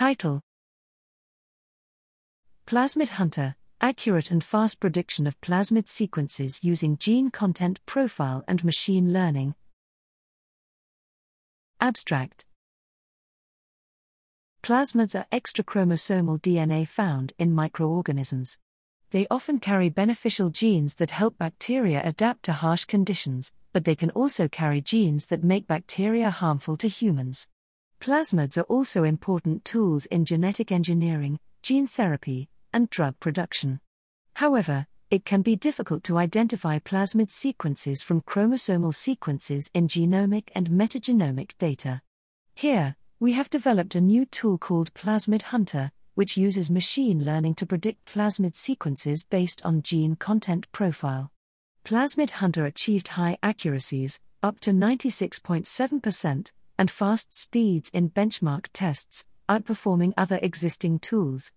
Title Plasmid Hunter Accurate and fast prediction of plasmid sequences using gene content profile and machine learning. Abstract Plasmids are extrachromosomal DNA found in microorganisms. They often carry beneficial genes that help bacteria adapt to harsh conditions, but they can also carry genes that make bacteria harmful to humans. Plasmids are also important tools in genetic engineering, gene therapy, and drug production. However, it can be difficult to identify plasmid sequences from chromosomal sequences in genomic and metagenomic data. Here, we have developed a new tool called Plasmid Hunter, which uses machine learning to predict plasmid sequences based on gene content profile. Plasmid Hunter achieved high accuracies, up to 96.7%, and fast speeds in benchmark tests, outperforming other existing tools.